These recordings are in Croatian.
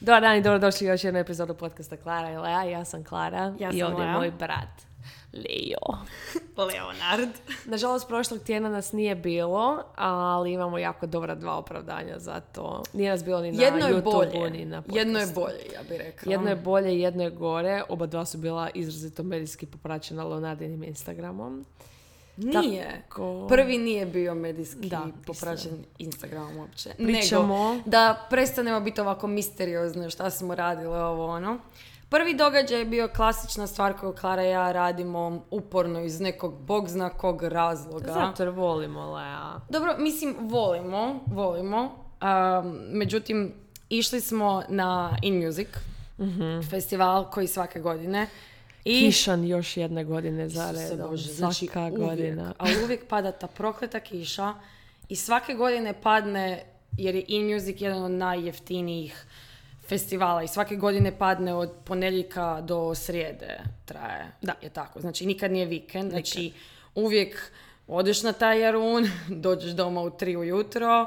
Dobar dan i dobrodošli u još jednu epizodu podcasta Klara i Lea. Ja sam Klara Ja i sam ovdje je Lea. moj brat Leo. Leonard. Nažalost, prošlog tjedna nas nije bilo, ali imamo jako dobra dva opravdanja za to. Nije nas bilo ni na Jedno je bolje. ni na Jedno je podcastu. bolje, ja bih rekla. Jedno je bolje, jedno je gore. Oba dva su bila izrazito medijski popraćena Leonardinim Instagramom. Nije. Tako- Prvi nije bio medijski Da, popraćen Instagram uopće. Pričamo- Nego da prestanemo biti ovako misteriozne šta smo radile ovo ono. Prvi događaj je bio klasična stvar koju Klara i ja radimo uporno iz nekog bog zna kog razloga. Zato jer volimo Lea. Dobro, mislim, volimo, volimo. Um, međutim, išli smo na In Music festival koji svake godine. I Kišan još jedne godine za redom. Bože, Svaka znači godina. Uvijek, ali uvijek pada ta prokleta kiša i svake godine padne, jer je In Music jedan od najjeftinijih festivala i svake godine padne od ponedjeljka do srijede traje. Da. Je tako. Znači nikad nije vikend. Znači ujek odeš na taj jarun, dođeš doma u tri ujutro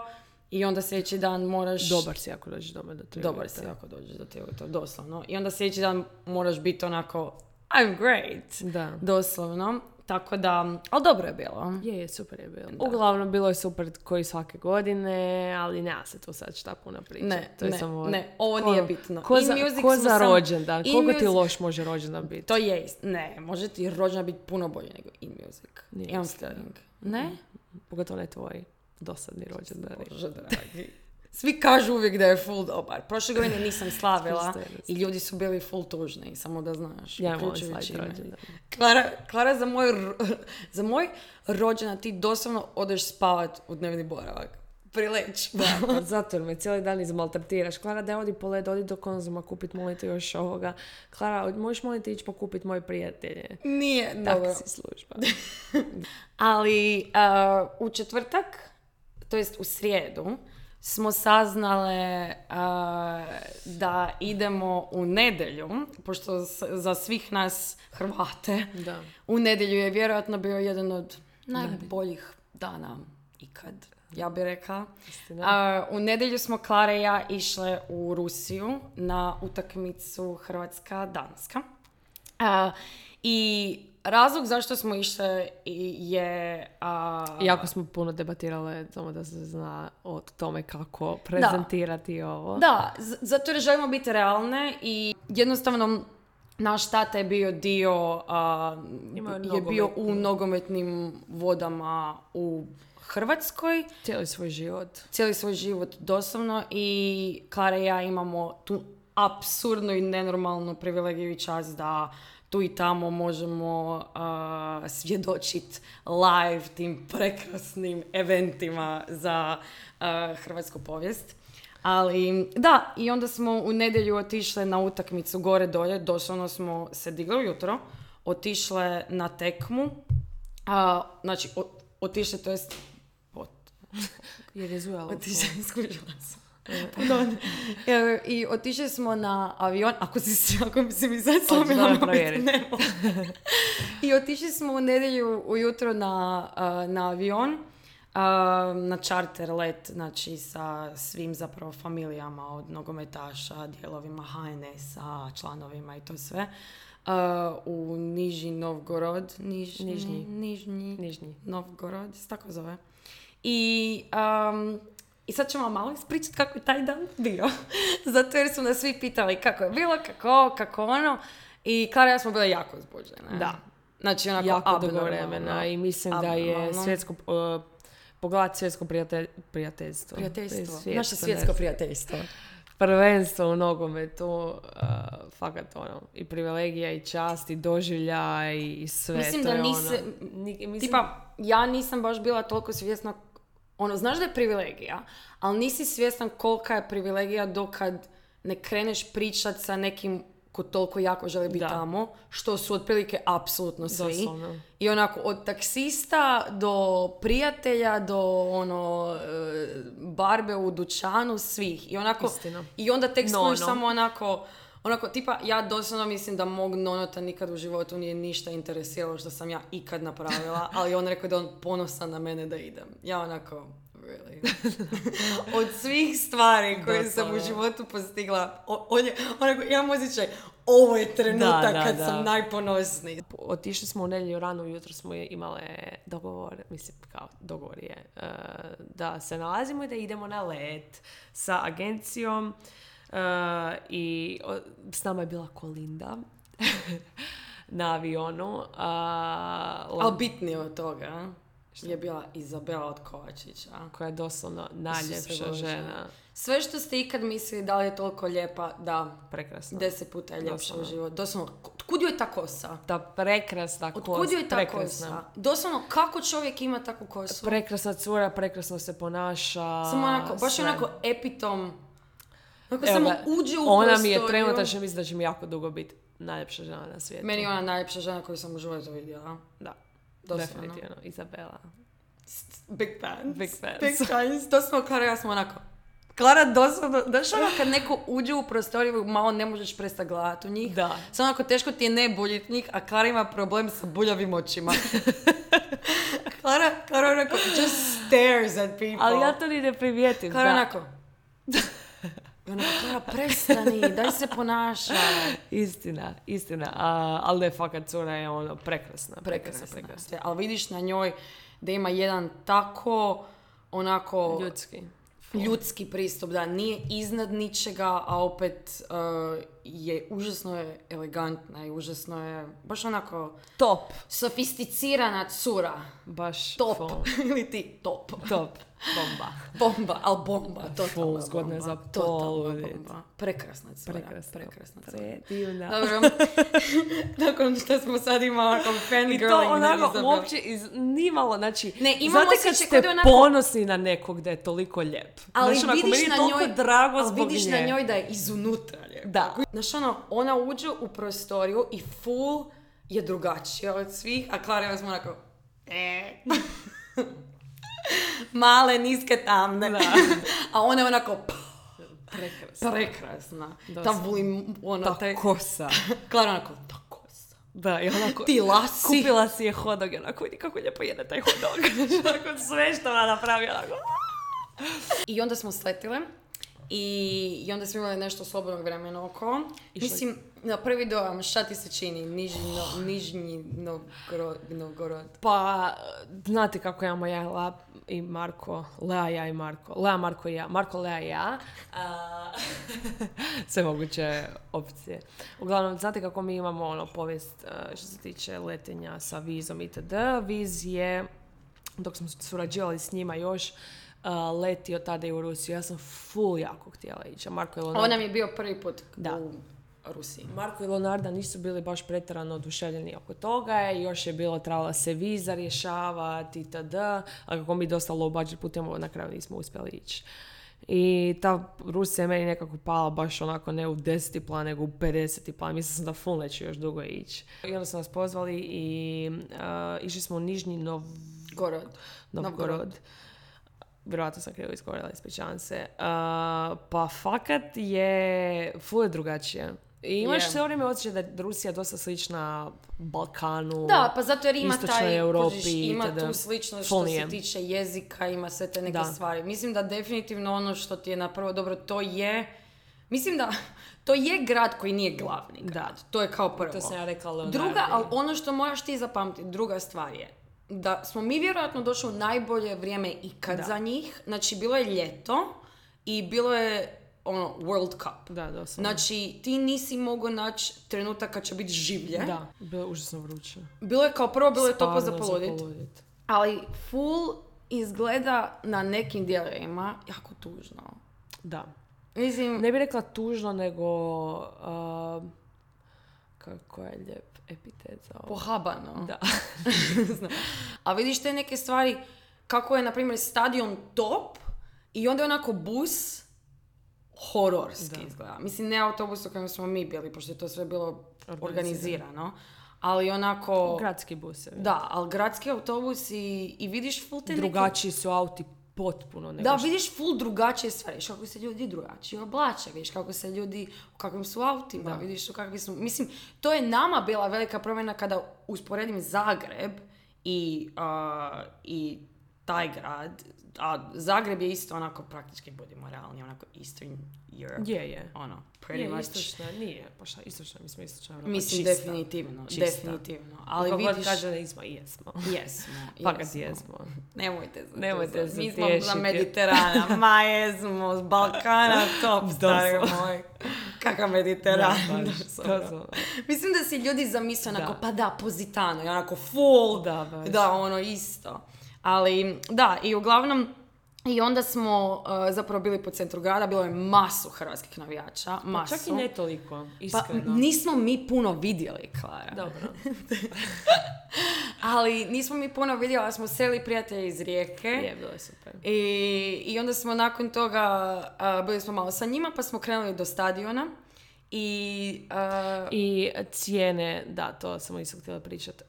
i onda sljedeći dan moraš... Dobar si ako dođeš doma do tri Dobar ujutro. si ako dođeš do te ujutro, doslovno. I onda sljedeći dan moraš biti onako I'm great. Da. Doslovno. Tako da, ali dobro je bilo. Je, je, super je bilo. Uglavnom, bilo je super koji svake godine, ali nema se tu sad šta puno pričati. Ne, to je ne, samo, ne, ovo ko- nije bitno. Ko In za, Music ko za rođendan? Koliko ti Music- loš može rođendan biti? To je, ist- ne, može ti rođendan biti puno bolji nego In Music. Nije Imam. Ne? Pogotovo ne tvoj dosadni rođendan. Bože dragi. Svi kažu uvijek da je full dobar. Prošle godine nisam slavila i ljudi su bili full tužni, samo da znaš. Ja rođendan. Klara, Klara za, moj, za moj rođendan ti doslovno odeš spavat u dnevni boravak. Prileć. Pa zato jer me cijeli dan izmaltretiraš. Klara, da odi po led, odi do konzuma kupit, molite još ovoga. Klara, možeš molite ići pokupit moje prijatelje. Nije dobro. Taksi služba. Ali uh, u četvrtak, to jest u srijedu, smo saznale uh, da idemo u nedjelju, pošto za svih nas Hrvate, Da. u nedjelju je vjerojatno bio jedan od najboljih dana ikad, ja bih rekla. Uh, u nedjelju smo Klara i ja išle u Rusiju na utakmicu Hrvatska-Danska. Uh, I razlog zašto smo išle je... a, Jako smo puno debatirale, samo da se zna o tome kako prezentirati ovo. Da, z- zato jer želimo biti realne i jednostavno naš tata je bio dio, a, je bio u nogometnim vodama u Hrvatskoj Cijeli svoj život. cijeli svoj život doslovno i Klara i ja imamo tu apsurdnu i nenormalnu privilegiju i čast da tu i tamo možemo uh, svjedočiti live tim prekrasnim eventima za uh, hrvatsku povijest. Ali da, i onda smo u nedjelju otišle na utakmicu gore dolje, doslovno smo se digli ujutro, otišle na tekmu, a, znači o- otišle, to jest ot- Jer je zujalo. Otišli, skužila sam. Pardon. I otišli smo na avion, ako si, ako si mi sad slomila ne mogu. I otišli smo u nedjelju ujutro na, na avion, na charter let, znači sa svim zapravo familijama od nogometaša, dijelovima HNS-a, članovima i to sve. a, u Nižni Novgorod. Nižni, Nižnji. Nižnji. Nižnji. Novgorod, se tako zove. I, um, I sad ćemo malo ispričati kako je taj dan bio. Zato jer su nas svi pitali kako je bilo, kako kako ono. I Klara ja smo bile jako uzbuđene. Da. Znači onako jako dugo abnormalno. vremena i mislim da je Abnormalno. svjetsko, uh, pogledati svjetsko prijatelj, prijateljstvo. Prijateljstvo. svjetsko, Naše svjetsko prijateljstvo. Prvenstvo u nogometu, uh, fakat ono, i privilegija i čast i doživlja i sve. Mislim to da nisi- ono, mislim, Tipa, ja nisam baš bila toliko svjesna, ono, znaš da je privilegija, ali nisi svjestan kolika je privilegija dokad ne kreneš pričat sa nekim ko toliko jako želi biti Da. tamo, što su otprilike apsolutno svi. Doslovno. I onako, od taksista do prijatelja, do ono, e, barbe u dućanu, svih. I onako, Istina. i onda tek No, no. samo onako, onako, tipa, ja doslovno mislim da mog nonota nikad u životu nije ništa interesiralo što sam ja ikad napravila, ali on rekao da je on ponosan na mene da idem. Ja onako, really. Od svih stvari koje sam u životu postigla, on je, onako, imam osjećaj, ovo je trenutak Da, da, kad da. sam najponosniji. Otišli smo u nedjelju rano, ujutro smo imale dogovor, mislim kao dogovor je, e, da se nalazimo i da idemo na let sa agencijom i s nama je bila Kolinda na avionu. a, la- Ali bitnije od toga je bila Izabela od Kovačića. koja je doslovno najljepša žena. Sve što ste ikad mislili da li je toliko lijepa, da, Prekrasna. deset puta je ljepša u životu. Doslovno, kud joj ta kosa? Ta prekrasna Od kost. kud joj ta prekrasna. kosa? Doslovno, kako čovjek ima takvu kosu? Prekrasna cura, prekrasno se ponaša. Samo onako, baš sve. onako epitom. Evo samo uđe u Ona mi je trenutačno, mislim da će mi jako dugo biti najljepša žena na svijetu. Meni je ona najljepša žena koju sam u životu vidjela. Da, Doslovno. definitivno. Izabela. Big fans. Big fans. Big fans. Doslovno Klara i ja smo onako. Klara doslovno, znaš ono kad neko uđe u prostoriju malo ne možeš prestati gledati u njih. Da. Samo onako teško ti je ne buljit njih, a Klara ima problem sa buljavim očima. Klara, Klara onako just stares at people. Ali ja to ni ne primijetim. Klara da. onako. I onako, Klara, prestani, daj se ponašaj. Istina, istina. A, ali ne, fakat cura je ono prekrasna. Prekrasna, Prekrasna, prekrasna. Ali vidiš na njoj da ima jedan tako onako Ljudski. ljudski pristup, da nije iznad ničega, a opet uh, je užasno je elegantna i užasno je baš onako Top. sofisticirana cura. Baš Top. Ili ti top. Top. Bomba. Bomba, ali bomba. Totalna zgodna je za poludit. bomba. Prekrasna cura. Prekrasna. Prekrasna cura. Predivna. Dobro, nakon što smo sad imali onako I to fangirling na onako uopće iz, nimalo, znači, Ne, imam znate kad ste onako- ponosni na nekog da je toliko lijep. Ali onako, vidiš meni je na njoj, drago ali vidiš nje. na njoj da je izunutra lijepa. Da. Znaš ono, ona uđe u prostoriju i full je drugačija od svih, a Klara ja smo onako, e. Male, niske, tamne. Da. a ona je onako, Prekrasno. prekrasna. Ta vlim, ona, Ta taj... kosa. Klara onako, ta kosa. Da, i onako... Ti lasi. Kupila si je hodog i onako vidi kako lijepo jede taj hodog. onako sve što ona napravi, onako... I onda smo sletile i, i onda smo imali nešto slobodnog vremena oko. Išli- Mislim, na prvi dojam, šta ti se čini? Nižni, no, nižnji Novgorod, Novgorod. Pa, znate kako imamo ja La i Marko, Lea, ja i Marko. Lea, Marko i ja. Marko, Lea i ja. Sve moguće opcije. Uglavnom, znate kako mi imamo ono povijest a, što se tiče letenja sa vizom itd. Viz je, dok smo surađivali s njima još, a, letio tada i u Rusiju. Ja sam full jako htjela ići. Marko je Ovo nam je bio prvi put Da. u Rusiji. Marko i Leonarda nisu bili baš pretjerano oduševljeni oko toga još je bilo trebala se viza rješavati itd. A kako mi dosta low budget putujemo, na kraju nismo uspjeli ići. I ta Rusija je meni nekako pala baš onako ne u 10. plan, nego u 50. plan. Mislila sam da full neću još dugo ići. I onda su nas pozvali i uh, išli smo u Nižnji Nov... Gorod. Novgorod. Vjerojatno sam krivo izgovorila, ispričavam se. Uh, pa fakat je full je drugačije. I imaš sve vrijeme osjećaj da je Rusija dosta slična Balkanu. Da, pa zato jer ima istočnoj taj, Europi kužiš, ima itd. tu sličnost Full što se nije. tiče jezika, ima sve te neke Da. stvari. Mislim da definitivno ono što ti je na prvo dobro, to je, mislim da to je grad koji nije glavni grad. To je kao prvo. To sam ja rekla Leonardi. Druga, ali ono što moraš ti zapamtiti, druga stvar je da smo mi vjerojatno došli u najbolje vrijeme ikad Da. za njih. Znači, bilo je ljeto i bilo je ono, World Cup. Da, doslovno. Znači, ti nisi mogao naći trenutak kad će biti življe. Da, bilo je užasno vruće. Bilo je kao prvo, bilo je toplo za Stvarno poludit. poludit. Ali full izgleda na nekim dijelovima jako tužno. Da. Mislim, Ne bih rekla tužno, nego... Uh, kako je lijep epitet za ovo. pohabano. Da. A vidiš te neke stvari, kako je, na primjer, stadion top i onda je onako bus hororski Da. izgleda. Mislim, ne autobus u kojem smo mi bili, pošto je to sve bilo Organizirano. organizirano. Ali onako... Gradski busevi. Da, ali gradski autobus i, i vidiš full te Drugačiji su auti potpuno nego Da, što- vidiš full drugačije stvari, vidiš kako se ljudi drugačije oblače, vidiš kako se ljudi, u kakvim su autima, Da. vidiš u kakvi su... Mislim, to je nama bila velika promjena kada usporedim Zagreb i, a, i taj grad, a Zagreb je isto onako praktički, budimo realni, onako Eastern Europe. Je, je. Ono, pretty Nije, much. istočna, nije, pa šta, istočna, mi smo istočna Europa, Mislim, čista. definitivno, Čista. definitivno. Ali Kako vidiš, kaže da nismo, jesmo. jesmo, Pa kad jesmo. jesmo. Nemojte se Nemojte se Mi smo za Mediterana, ma jesmo, s Balkana, top, stari moj. Kakav Mediteran. Da, baš, doslovno. doslovno. Mislim da si ljudi zamisle onako, Da. pa da, Pozitano, onako full, Da, baš. da, ono isto. Ali, da, i uglavnom, i onda smo uh, zapravo bili po centru grada, bilo je masu hrvatskih navijača, Pa masu. čak i ne toliko, Pa iskreno. nismo mi puno vidjeli, Klara. Dobro. Ali nismo mi puno vidjeli, ali smo seli prijatelji iz Rijeke. Je, bilo je super. I, I onda smo nakon toga, a, bili smo malo sa njima, pa smo krenuli do stadiona. I, a, I cijene, da, to sam isto htjela pričat. Uh,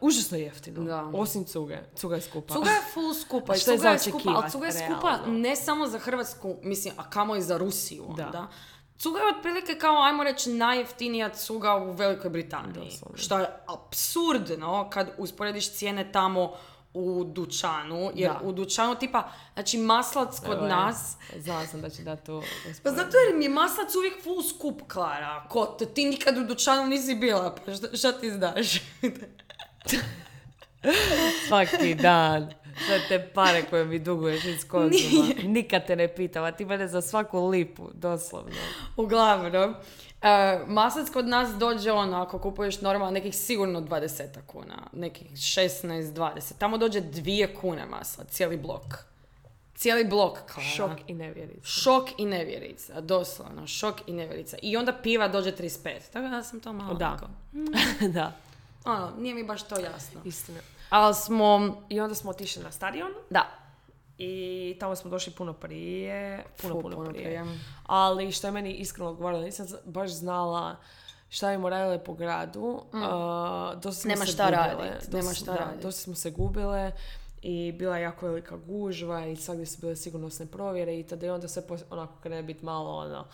užasno jeftino. Da. Osim cuge. Cuga je skupa. Cuga je full skupa. Što je Cuga je skupa, ali Cuga je skupa realno? ne samo za Hrvatsku, mislim, a kamo i za Rusiju Da. onda. Cuga je otprilike kao, ajmo reći, najjeftinija cuga u Velikoj Britaniji. Što je apsurdno kad usporediš cijene tamo u dućanu, jer Da. u dućanu tipa, znači maslac kod Evo nas, Znala sam da će da to... Pa zato jer mi je maslac uvijek full skup, Klara. Ko, te- ti nikad u dućanu nisi bila, pa šta, šta ti znaš? Svaki dan. Sve te pare koje mi duguješ iz konzuma. Nikad te ne pitam, a ti mene za svaku lipu, doslovno. Uglavnom, e, maslac kod nas dođe ono, ako kupuješ normalno, nekih sigurno 20 kuna, nekih 16-20. Tamo dođe dvije kune masla, cijeli blok. Cijeli blok, Klara. Šok i nevjerica. Šok i nevjerica, doslovno, šok i nevjerica. I onda piva dođe 35. Tako da sam to malo Da. onako, da, Ono, nije mi baš to jasno. istina. Ali smo, I onda smo otišli na stadion da, i tamo smo došli puno prije. Puno, Fu, puno, puno prije. prije. Ali što je meni iskreno odgovaralo, nisam baš znala šta je radile po gradu. Uh, dosta smo Mm. Nema se šta gubile. radit, Dosta- nema šta da, radit. Dosta smo se gubile i bila je jako velika gužva i svagdje su bile sigurnosne provjere i tada i onda sve onako krene biti malo ono...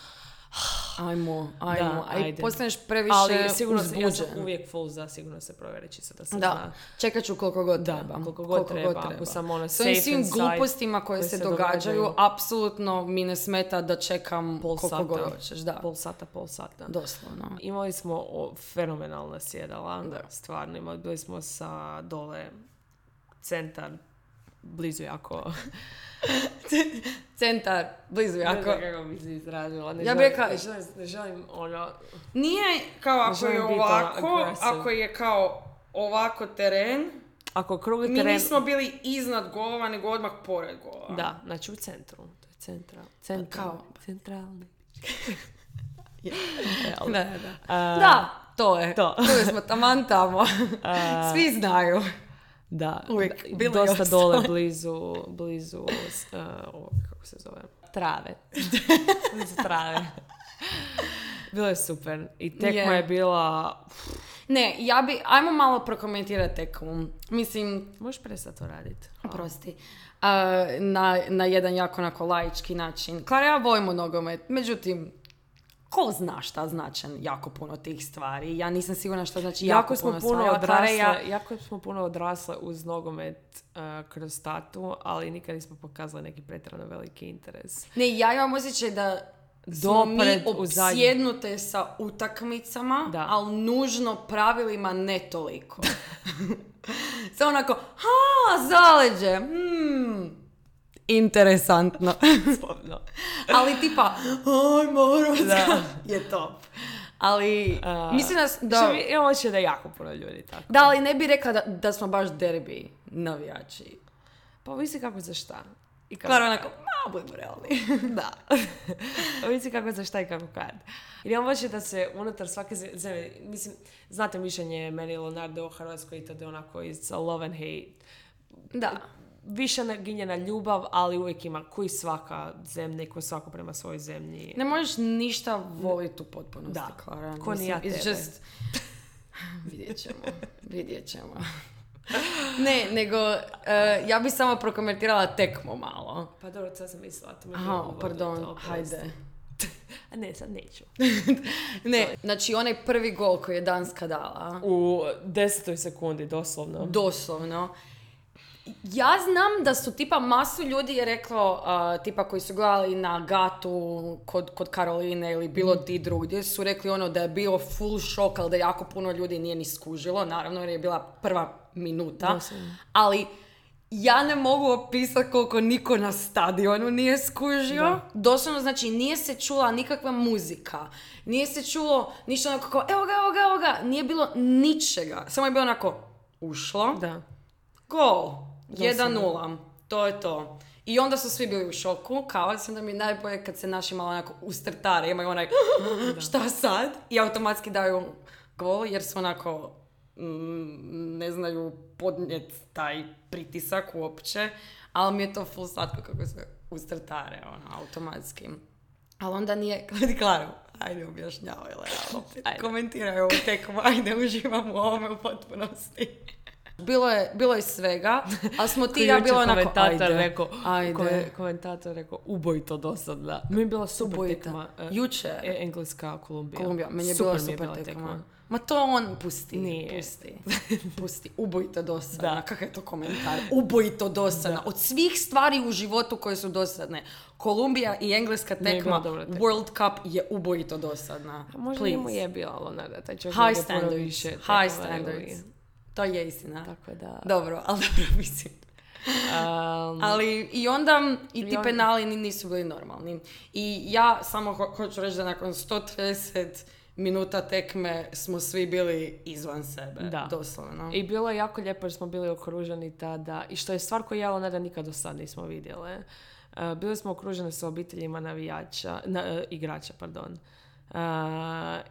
Ajmo, ajmo. Da, Aj, ajde. postaneš previše Ali sigurno se- ja sam uvijek full za sigurnosne provjere, čisto da se Da, zna. čekat ću koliko god Da, treba. koliko god treba, ako sam ono S ovim safe svim glupostima koje koje se, se događaju, događaju. apsolutno mi ne smeta da čekam Pol koliko sata. god hoćeš. Da, Pol sata, pol sata. doslovno. Imali smo o, fenomenalna sjedala, Da. stvarno. Imali, bili smo sa dole centar, blizu jako. Centar, blizu Ne jako. znam kako bi se izrazila. Ne Ja bi želim- rekla- ne želim, ne želim ono... Nije kao ako je ovako, ako je kao ovako teren, Ako krugli mi teren... nismo bili iznad golova, nego odmah pored golova. Da, znači u centru. To je central. Central. Kao? Centralni. Da, da, da. A, Da, to je. to. Bili smo taman tamo. a, Svi znaju. Da, Uvijek da, dosta dole blizu, blizu uh, ovog, kako se zove, trave. blizu trave. Bilo je super. I tekma Je. je bila... Ne, ja bi, ajmo malo prokomentirati tekmu. Mislim, Možeš prestati to raditi. oprosti, a, na, na jedan jako onako laički način. Klara, ja volimo nogomet, međutim, ko zna šta značan jako puno tih stvari. Ja nisam sigurna šta znači jako, Jako smo puno stvari. odrasle, ja- jako smo puno odrasle uz nogomet uh, kroz tatu, ali nikad nismo pokazali neki pretjerano veliki interes. Ne, ja imam osjećaj da smo Dopred mi opsjednute sa utakmicama, Da. ali nužno pravilima ne toliko. Samo onako, ha, zaleđe, hmm, interesantno. Ali tipa, ajmo, Hrvatska, je top. Ali, A, mislim da, Što da, mi- Imam osjećaj da je jako puno ljudi tako. da, ali ne bi rekla da, da smo baš derbi navijači. Pa ovisi kako za šta. I kako Klara onako, ma, budemo realni. da. Ovisi kako za šta i kako kad. Jer imam osjećaj da se unutar svake ze- zemlje, mislim, znate mišljenje meni i Leonardo o Hrvatskoj i to da onako iz love and hate. Da. Više naginje na ljubav, ali uvijek ima koji svaka zemlja i ko svako prema svojoj zemlji. Ne možeš ništa voliti u potpunosti, Da. Klara. Ko ni ja tebe. just... vidjet ćemo, vidjet ćemo. Ne, nego eh, ja bi samo prokomentirala tekmu malo. Pa dobro, sad sam mislila. To mi Aha, pardon, to, hajde. A ne, sad neću. Ne, znači onaj prvi gol koji je Danska dala, U desetoj sekundi, doslovno. doslovno, ja znam da su tipa masu ljudi je reklo, uh, tipa koji su gledali na Gatu kod, kod Karoline ili bilo Mhm. ti drugdje, su rekli ono da je bio full šok, ali da jako puno ljudi nije ni skužilo, naravno jer je bila prva minuta. Doslovno. Ali ja ne mogu opisati koliko niko na stadionu nije skužio. Da. Doslovno, znači, nije se čula nikakva muzika. Nije se čulo ništa onako kao, evo ga, evo ga, evo ga. Nije bilo ničega. Samo je bilo onako, ušlo, Da. Gol. Doslovno. 1-0. To je to. I onda su svi bili u šoku, kao da mi je najbolje kad se naši malo onako ustrtare, imaju onaj šta sad? I automatski daju gol jer su onako mm, ne znaju podnijet taj pritisak uopće, ali mi je to full slatko kako se ustrtare, ono, automatski. Ali onda nije, Klaro, ajde objašnjavaj, Ajde. komentiraj ovu tekmu, ajde uživam u ovome u potpunosti. Bilo je, bilo je svega, ali smo ti ja bilo onako, komentator ajde, rekao, ajde. ko- komentator rekao, ubojito dosadna. Mi je bila super Ubojita. tekma. e, Jučer. e, Engleska, Kolumbija. Kolumbija, meni je Super bila super tekma. tekma. Ma to on pusti, Nije. pusti, pusti. Ubojito dosadna, Da. kakav je to komentar? Ubojito dosadna. Od svih stvari u životu koje su dosadne, Kolumbija i engleska bila tekma, tekma. World Cup je ubojito dosadna. A možda Please. njemu je bila Lonarda, taj čovjek High je puno standards, više high tekma nego standards. To je istina. Tako da... Dobro, ali dobro, mislim. um, Ali i onda i ti on- penali ni- nisu bili normalni. I ja samo ho- hoću reći da nakon 130 minuta tekme smo svi bili izvan sebe. Da. Doslovno. I bilo je jako lijepo jer smo bili okruženi tada, i što je stvar koju ja Lonarda nikad do sad nismo vidjele. Uh, bili smo okruženi sa obiteljima navijača, na, e, igrača, pardon. Uh,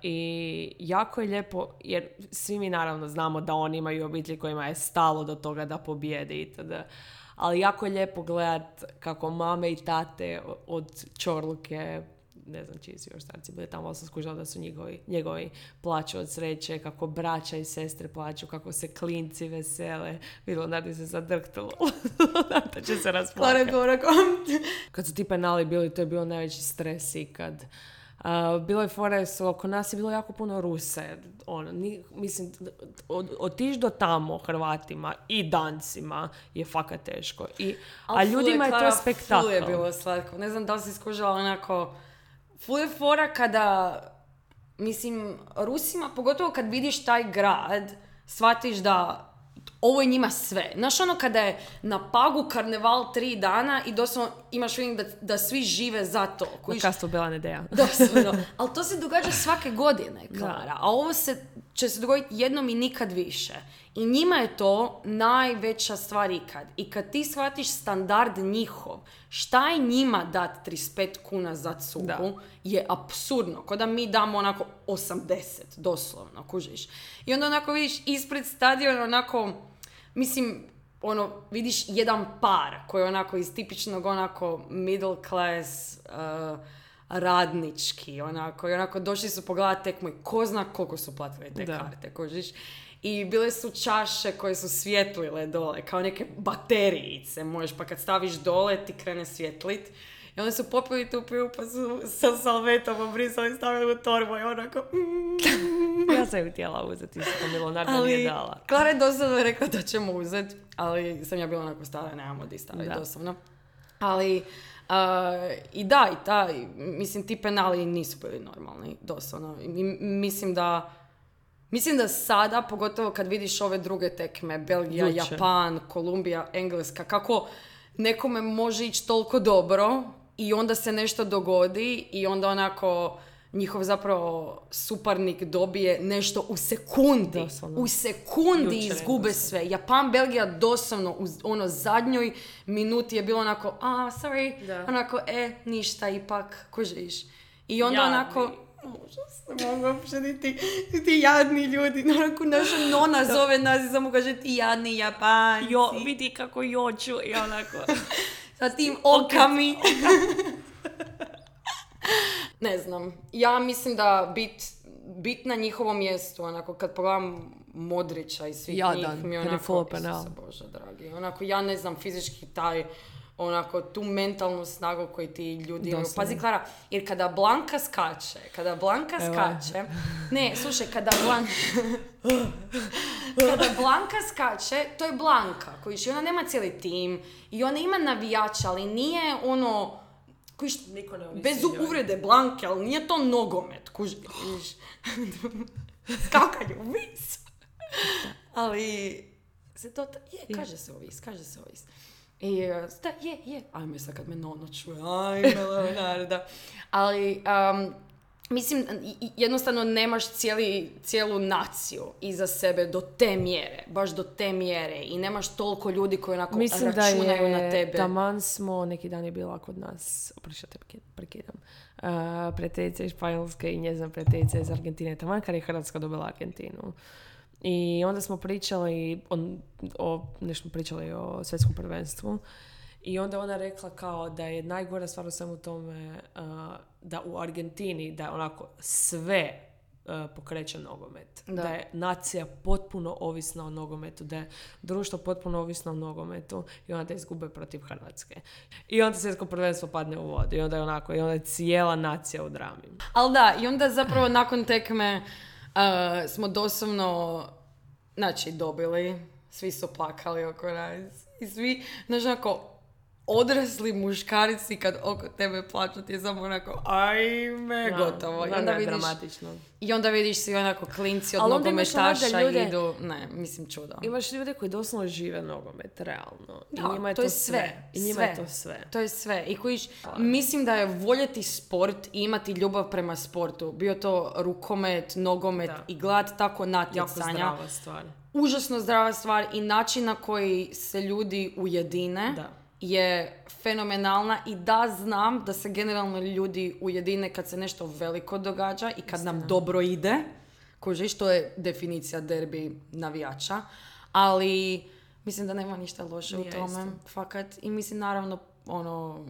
I jako je lijepo, jer svi mi naravno znamo da oni imaju obitelji kojima je stalo do toga da pobjede itd. Ali jako je lijepo gledat kako mame i tate od Čorluke, ne znam čiji su još starci bili tamo, ali sam skužila da su njegovi, njegovi plaću od sreće, kako braća i sestre plaću, kako se klinci vesele. Bilo, nadi se zadrhtalo. da će se rasplakati. bilo Kad su ti penali bili, to je bio najveći stres ikad. Uh, bilo je fora, su oko nas je bilo jako puno Ruse. Ono, ni, mislim, od, otići do tamo Hrvatima i dancima je fakat teško. I, a ful ljudima je Klara, to spektakl. Je bilo slatko. Ne znam da li si skužila onako... Ful je fora kada... Mislim, Rusima, pogotovo kad vidiš taj grad, shvatiš da ovo je njima sve. Znaš ono kada je na Pagu karneval tri dana i doslovno imaš feeling da, da svi žive za to. Kužiš, Kasto bila nedeja. Doslovno. Ali to se događa svake godine, Klara. A ovo se, će se dogoditi jednom i nikad više. I njima je to najveća stvar ikad. I kad ti shvatiš standard njihov, šta je njima dat 35 kuna za cugu, Da. je apsurdno. Ko da mi damo onako 80, doslovno, kužiš. I onda onako vidiš ispred stadiona onako, mislim, ono, vidiš jedan par koji je onako iz tipičnog onako middle class uh, radnički, onako, i onako došli su pogledati tekmu i ko zna koliko su platili te Da. karte, kužiš. I bile su čaše koje su svjetlile dole, kao neke baterijice, možeš, pa kad staviš dole ti krene svjetlit. I onda su popili tu pivu pa su sa salvetom obrisali i stavili u torbu i onako... mm. ja sam ju htjela uzeti, isto mi Leonardo nije Ali, dala. Klara je doslovno rekla da ćemo uzeti, ali sam ja bila onako stara, nemamo di Da. doslovno. Ali, uh, i da, i taj, mislim, ti penali nisu bili normalni, doslovno. I mi- mislim da, mislim da sada, pogotovo kad vidiš ove druge tekme, Belgija, Jučer. Japan, Kolumbija, Engleska, kako nekome može ići toliko dobro i onda se nešto dogodi i onda onako njihov zapravo suparnik dobije nešto u sekundi. Doslovno. U sekundi Jučer, izgube sve. Japan, Belgija doslovno u ono zadnjoj minuti je bilo onako, a, sorry, Da. onako, e, ništa ipak, kužiš. I onda Jadni. onako, ne mogu uopće niti, ti jadni ljudi, onako naša nona zove nas i samo kaže ti jadni Japanci. Jo, vidi kako joću i onako. Sa tim okami. ne znam. Ja mislim da bit, bit na njihovom mjestu, onako, kad pogledam Modrića i svih Jadan, njih, mi onako. Isuse Bože dragi, onako, ja ne znam fizički taj, onako, tu mentalnu snagu koju ti ljudi imaju. Pazi, Klara, jer kada Blanka skače, kada Blanka Evo. skače, ne, slušaj, kada Blanka, kada Blanka skače, to je Blanka, kojiš, i ona nema cijeli tim, i ona ima navijača, ali nije ono, kojiš, Niko ne bez uvrede Blanke, ali nije to nogomet, kužiš. Skakanje u vis. ali, se to, je, kaže se ovis, kaže se ovis. I, e, da, je, je. Ajme sad kad me nono čuje, ajme Leonarda. Ali, um, mislim, jednostavno nemaš cijeli, cijelu naciju iza sebe do te mjere, baš do te mjere i nemaš toliko ljudi koji onako Mislim da računaju je, na tebe. taman smo, neki dan je bila kod nas, oprošite, prekidam, uh, prijateljica iz Španjolske i njezina prijateljica iz Argentine, taman kad je Hrvatska dobila Argentinu. I onda smo pričali o, o nešto pričali o svjetskom prvenstvu. I onda ona rekla kao da je najgora stvar u svemu tome uh, da u Argentini da je onako sve uh, pokreće nogomet. Da. Da. je nacija potpuno ovisna o nogometu, da je društvo potpuno ovisno o nogometu i onda izgube protiv Hrvatske. I onda svjetsko prvenstvo padne u vodu i onda je onako, i onda je cijela nacija u drami. Ali da, i onda zapravo nakon tekme uh, smo doslovno, znači, dobili, svi su plakali oko nas. I svi, znaš, onako, odrasli muškarci kad oko tebe plaću ti je samo onako, ajme, gotovo. I Da, onda vidiš, dramatično. i onda vidiš svi onako klinci od nogometaša ljude- idu, ne, mislim čudo. Imaš ljude koji doslovno žive nogomet, realno. Da, I njima je to to, je sve, I njima sve. je to sve. To je sve. I kojiš, mislim da je voljeti sport i imati ljubav prema sportu. Bio to rukomet, nogomet Da. i gledat tako Jako natjecanja. zdrava stvar. Užasno zdrava stvar i način na koji se ljudi ujedine Da. Je fenomenalna i da znam da se generalno ljudi ujedine kad se nešto veliko događa i kad nam dobro ide. Kužiš, to je definicija derbi navijača. Ali mislim da nema ništa loše u tome. Fakat. I mislim naravno ono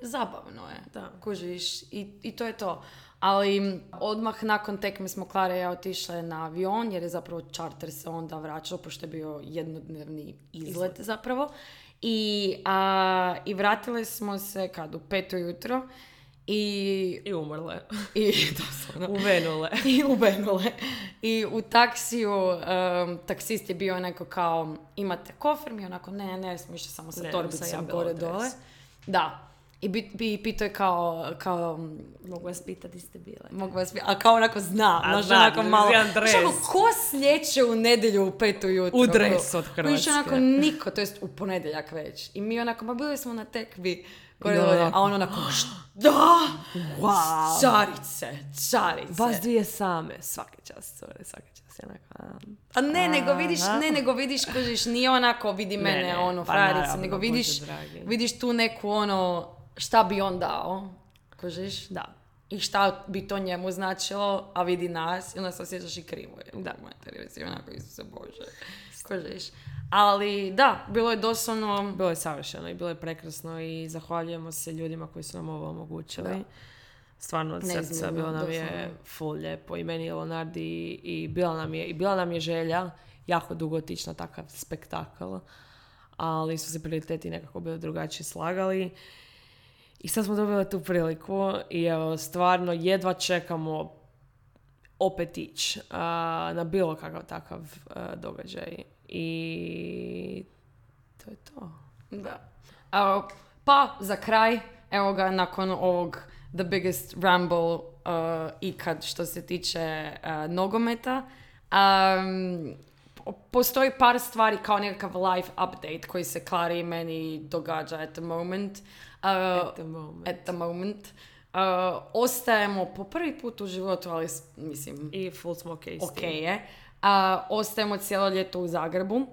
zabavno je. Da. Kužiš, i, i to je to. Ali odmah nakon tekme smo Klara i ja otišle na avion jer je zapravo charter se onda vraćao pošto je bio jednodnevni izlet zapravo. I, a, I vratile smo se kad u peto jutro i, I umrle. i doslovno Uvenule. i ubenule. I u taksiju, um, taksist je bio onako kao, imate kofer? Mi onako, ne, ne, smo išli samo sa torbicom gore dole. Da. I bi, bi pitao je kao, kao, Mogu vas pitati ste bile. mogu vas, a kao onako zna, A znaš, zna, onako malo, znaš, dres. ono, ko sljeće u nedjelju u petu jutro? U dres od Hrvatske. onako niko, to jest u ponedjeljak već. I mi onako, ma bili smo na tekbi, onako, a on onako, da, Wow. carice, carice. Vas dvije same. Svaki čas, cure, svaki čas. je Onako, a, A ne, nego vidiš, Aha. ne, nego vidiš, kužiš, nije onako vidi mene, ne, ono, pa frajerice, naravno, nego vidiš, vidiš tu neku, ono, šta bi on dao, kužiš, Da. i šta bi to njemu značilo, a vidi nas, i onda se osjećaš i krivo, je. Da. Materi, onako, Isuse Bože, kužiš. Ali, da, bilo je doslovno, Bilo je savršeno i bilo je prekrasno i zahvaljujemo se ljudima koji su nam ovo omogućili. Da. Stvarno od srca, bilo nam je doslovno. full lijepo i meni i Leonardi i bila nam je, i bila nam je želja jako dugo otići na takav spektakl, ali su se prioriteti nekako bili drugačije slagali. I sad smo dobili tu priliku i evo, stvarno jedva čekamo opet ići na bilo kakav takav a, događaj. I to je to. da. A, pa, za kraj, evo ga, nakon ovog the biggest ramble uh, ikad što se tiče uh, nogometa, um, po- postoji par stvari kao nekakav live update koji se Klari i meni događa at the moment. Uh, At the moment. at the moment. Uh, ostajemo po prvi put u životu, ali mislim, I full smoke isti. ok je. A, ostajemo cijelo ljeto u Zagrebu.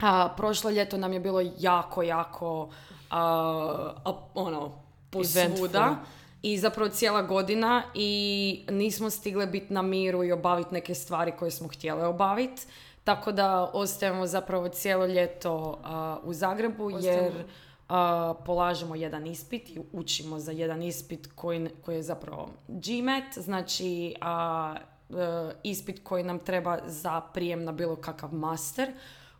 A, prošlo ljeto nam je bilo jako, jako a, a, ono, posvuda. I zapravo cijela godina i nismo stigle biti na miru i obaviti neke stvari koje smo htjele obaviti. Tako da ostajemo zapravo cijelo ljeto a, u Zagrebu jer a, polažemo jedan ispit i učimo za jedan ispit koji, koji je zapravo GMAT, znači a, ispit koji nam treba za prijem na bilo kakav master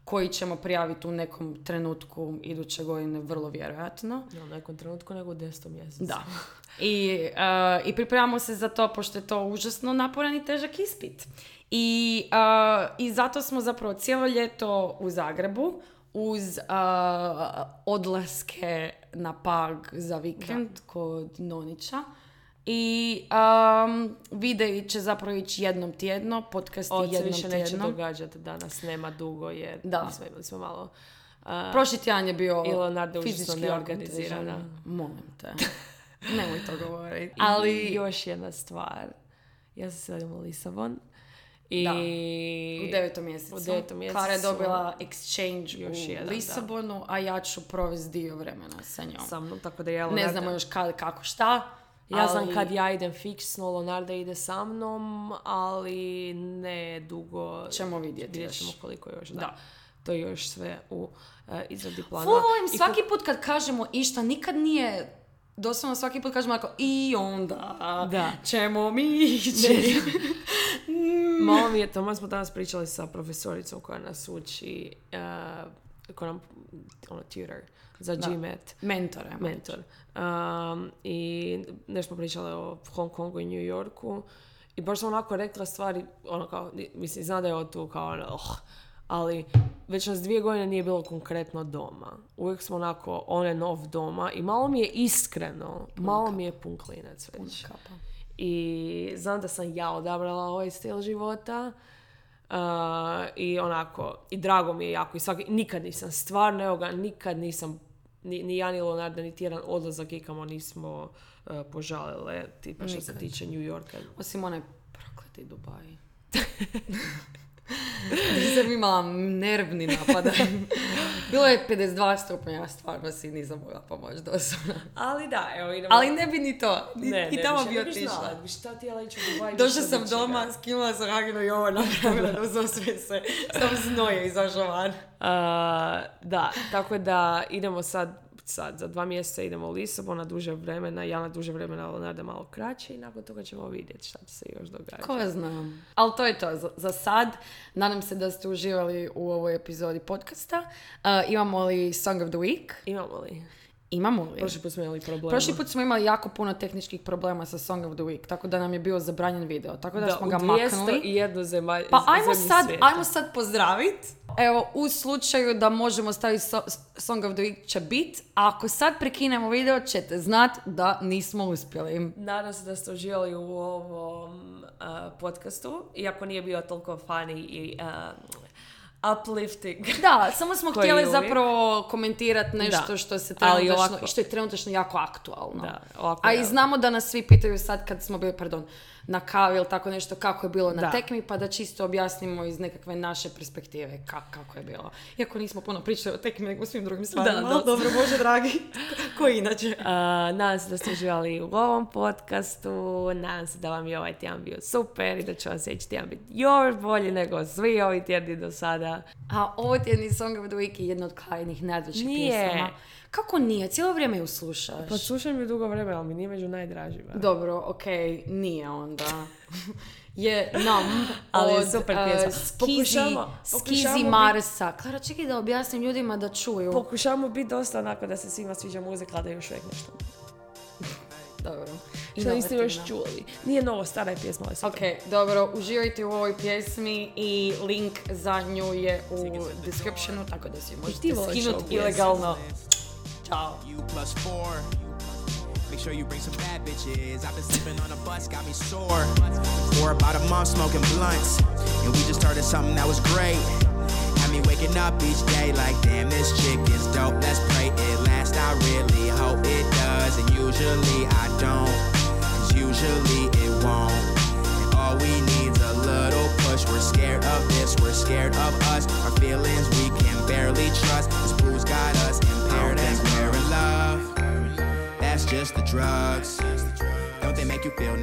koji ćemo prijaviti u nekom trenutku iduće godine, vrlo vjerojatno. Ne u nekom trenutku, nego u desetom mjesecu. Da. I, eh, I pripremamo se za to, pošto je to užasno naporan i težak ispit. I, eh, I zato smo zapravo cijelo ljeto u Zagrebu, uz eh, odlaske na Pag za vikend kod Nonića. I um, videi će zapravo ići jednom tjedno, podcast jednom više neće tjedno. događati da nas nema dugo jer Da. smo imali smo malo... uh, Prošli tjedan je bio je fizički neorganizirana. Molim te. Nemoj to govoriti. Ali još jedna stvar. Ja se selim u Lisabon. I... Da. u devetom mjesecu. U devetom mjesecu. Kara je dobila exchange Još u jedan, da. Lisabonu, a ja ću provesti dio vremena sa njom. Sa mnom, tako da ja Ne znamo još kad, kako, šta. Ja znam kad ja idem fiksno, Leonarda ide sa mnom, ali ne dugo. Ćemo vidjeti Vidjet još. ćemo koliko još, da. Da. To je još sve u e, izradi plana. Volim I svaki put kad kažemo išta, nikad nije Doslovno svaki put kažemo ako i onda Da. ćemo mi ići. Malo mi je, tamo smo danas pričali sa profesoricom koja nas uči, e, koja nam, ono, tutor, za Da. GMAT. Mentore. mentor. Um, I nešto smo o Hong Kongu i New Yorku. I baš sam onako rekla stvari, ono kao, mislim, zna da je ovo tu kao ono, oh, ali već nas dvije godine nije bilo konkretno doma. Uvijek smo onako on and off doma i malo mi je iskreno, malo mi je pun klinac već. I znam da sam ja odabrala ovaj stil života. Uh, I onako, i drago mi je jako. I svaki, nikad nisam, stvarno evo ga, nikad nisam, ni, ni ja ni Leonardo, niti jedan odlazak ikamo nismo uh, požalile, tipa što se tiče New Yorka. Osim onaj prokleti Dubai. Sam imala nervni napad. Bilo je 52 stupnja, ja stvarno si nisam mogla pomoći doslovno. Ali da, evo idemo. Ali ne bi ni to. Ni, ne, I tamo bi ne biš otišla. bi šta htjela ići u Dubai, Došla sam doma, skinula sam Haginu i ovo napravila, doslovno sve se, sam znoje izašla van. Uh, da, tako da idemo sad, sad, za dva mjeseca idemo u Lisabon na duže vremena, ja na duže vremena, Leonardo malo kraće i nakon toga ćemo vidjeti šta će se još događati. Ko zna. Ali to je to za, za sad. Nadam se da ste uživali u ovoj epizodi podcasta. Uh, imamo li Song of the Week? Imamo li? Imamo li? Prošli put smo imali problema. Prošli put smo imali jako puno tehničkih problema sa Song of the Week, tako da nam je bio zabranjen video, tako da, smo ga maknuli. i jednu zemalj, Pa ajmo sad, svijeta. ajmo sad pozdravit. Evo, u slučaju da možemo staviti so- Song of the Week će bit, a ako sad prekinemo video ćete znat da nismo uspjeli. Nadam se da ste uživali u ovom uh, podcastu, iako nije bio toliko funny i uh, uplifting. Da, samo smo htjeli uvijek. zapravo komentirati nešto Da. što se trenutačno, ovako- što je trenutačno jako aktualno. Da, ovako A i znamo da nas svi pitaju sad kad smo bili, pardon, na kavi ili tako nešto, kako je bilo na Da. tekmi, pa da čisto objasnimo iz nekakve naše perspektive ka- kako je bilo. Iako nismo puno pričali o tekmi, nego o svim drugim stvarima. Da, dosta. dobro, Bože dragi. Koji inače? Uh, nadam se da ste uživali u ovom podcastu, nadam se da vam je ovaj tjedan bio super i da će vam sljedeći tjedan biti još bolji nego svi ovi tjedni do sada. A ovo tjedni Song of the Week je jedna od Karinih najdražih pjesama. Kako nije? Cijelo vrijeme ju slušaš. Pa slušam ju dugo vremena, ali mi nije među najdražima. Dobro, okej, nije onda. je nam Ali je od super eh, pjesma. Skizi, Pokušamo- Skizi pokušamo bit- Marsa. Klara, čekaj da objasnim ljudima da čuju. Pokušamo biti dosta onako da se svima sviđa muzika, da još uvijek nešto. Dobro. Što niste još čuli. Nije novo, stara je pjesma, ali super. Ok, dobro, uživajte u ovoj pjesmi i link za nju je u descriptionu, tako da si možete skinuti ilegalno. Ćao. You plus four. Make sure you bring some bad bitches. I've been sleeping on a bus, got me sore. For about a month smoking blunts. And we just started something that was great. Had me waking up each day like, damn, this chick is dope. Let's pray it lasts. I really hope it does. And usually I don't. Usually it won't. And all we need's a little push. We're scared of this, we're scared of us. Our feelings we can barely trust. This booze got us impaired as we're in love. That's just the drugs. Don't they make you feel